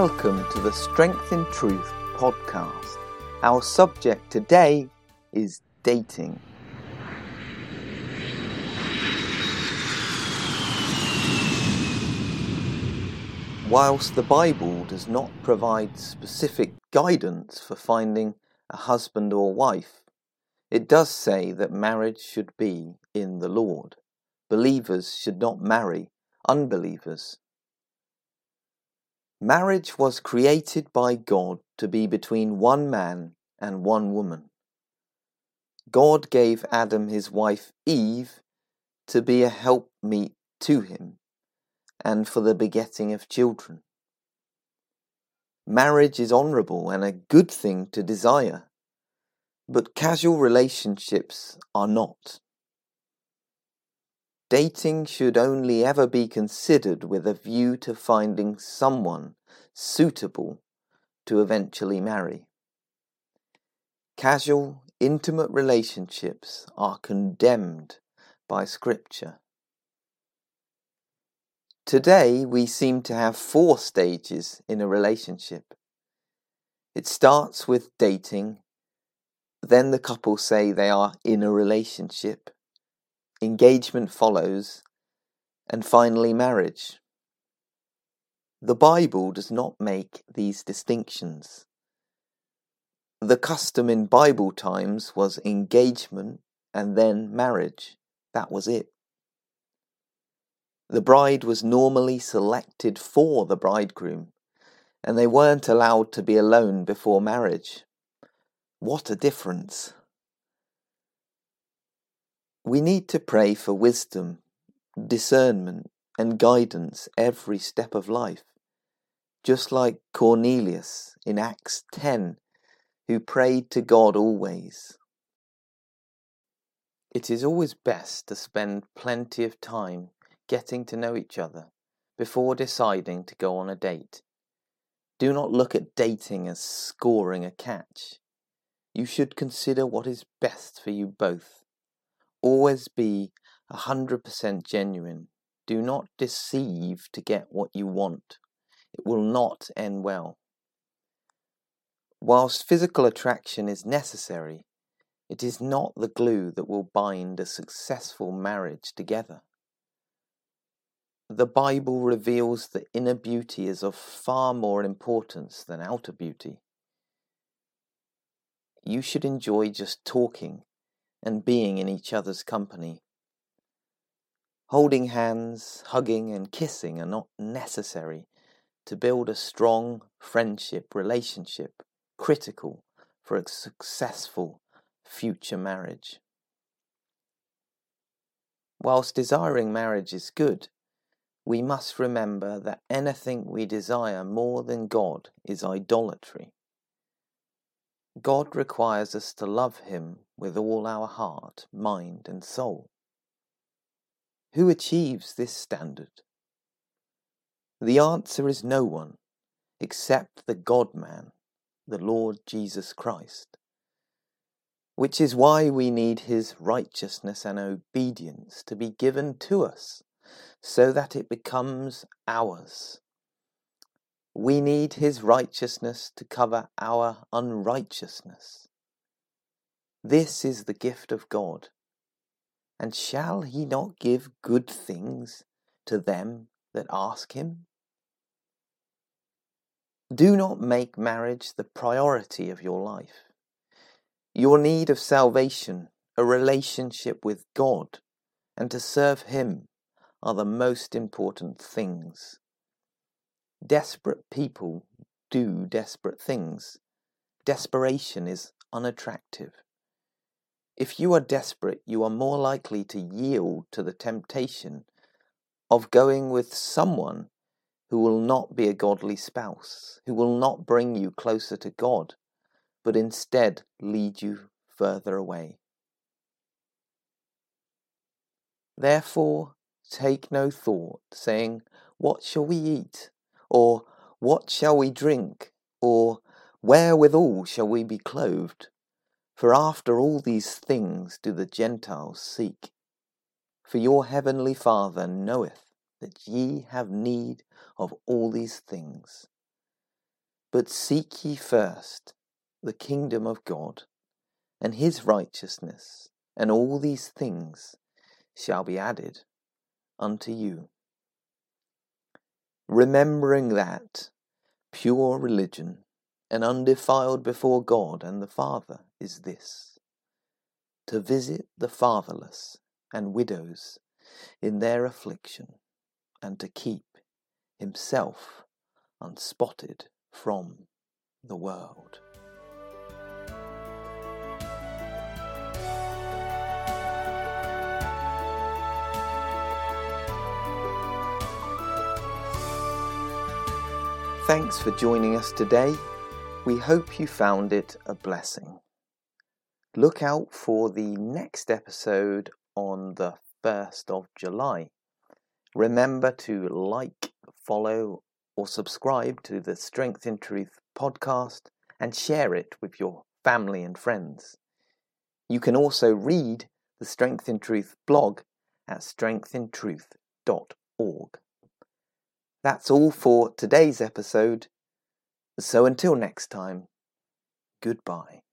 Welcome to the Strength in Truth podcast. Our subject today is dating. Whilst the Bible does not provide specific guidance for finding a husband or wife, it does say that marriage should be in the Lord. Believers should not marry unbelievers. Marriage was created by God to be between one man and one woman. God gave Adam his wife Eve to be a helpmeet to him and for the begetting of children. Marriage is honourable and a good thing to desire, but casual relationships are not. Dating should only ever be considered with a view to finding someone suitable to eventually marry. Casual, intimate relationships are condemned by Scripture. Today, we seem to have four stages in a relationship. It starts with dating, then the couple say they are in a relationship, engagement follows, and finally marriage. The Bible does not make these distinctions. The custom in Bible times was engagement and then marriage. That was it. The bride was normally selected for the bridegroom, and they weren't allowed to be alone before marriage. What a difference! We need to pray for wisdom, discernment, and guidance every step of life, just like Cornelius in Acts 10, who prayed to God always. It is always best to spend plenty of time getting to know each other before deciding to go on a date. Do not look at dating as scoring a catch. You should consider what is best for you both Always be 100% genuine. Do not deceive to get what you want. It will not end well. Whilst physical attraction is necessary, it is not the glue that will bind a successful marriage together. The Bible reveals that inner beauty is of far more importance than outer beauty. You should enjoy just talking and being in each other's company. Holding hands, hugging, and kissing are not necessary to build a strong friendship relationship critical for a successful future marriage. Whilst desiring marriage is good, we must remember that anything we desire more than God is idolatry. God requires us to love Him with all our heart, mind, and soul. Who achieves this standard? The answer is no one except the God man, the Lord Jesus Christ, which is why we need His righteousness and obedience to be given to us so that it becomes ours. We need his righteousness to cover our unrighteousness. This is the gift of God. And shall he not give good things to them that ask him? Do not make marriage the priority of your life. Your need of salvation, a relationship with God, and to serve Him are the most important things. Desperate people do desperate things. Desperation is unattractive. If you are desperate, you are more likely to yield to the temptation of going with someone who will not be a godly spouse, who will not bring you closer to God, but instead lead you further away. Therefore, take no thought, saying, What shall we eat? Or, What shall we drink? Or, Wherewithal shall we be clothed? For after all these things do the Gentiles seek. For your heavenly Father knoweth that ye have need of all these things. But seek ye first the kingdom of God and his righteousness, and all these things shall be added unto you. Remembering that pure religion and undefiled before God and the Father is this to visit the fatherless and widows in their affliction, and to keep himself unspotted from the world. Thanks for joining us today. We hope you found it a blessing. Look out for the next episode on the 1st of July. Remember to like, follow, or subscribe to the Strength in Truth podcast and share it with your family and friends. You can also read the Strength in Truth blog at strengthintruth.org. That's all for today's episode. So until next time, goodbye.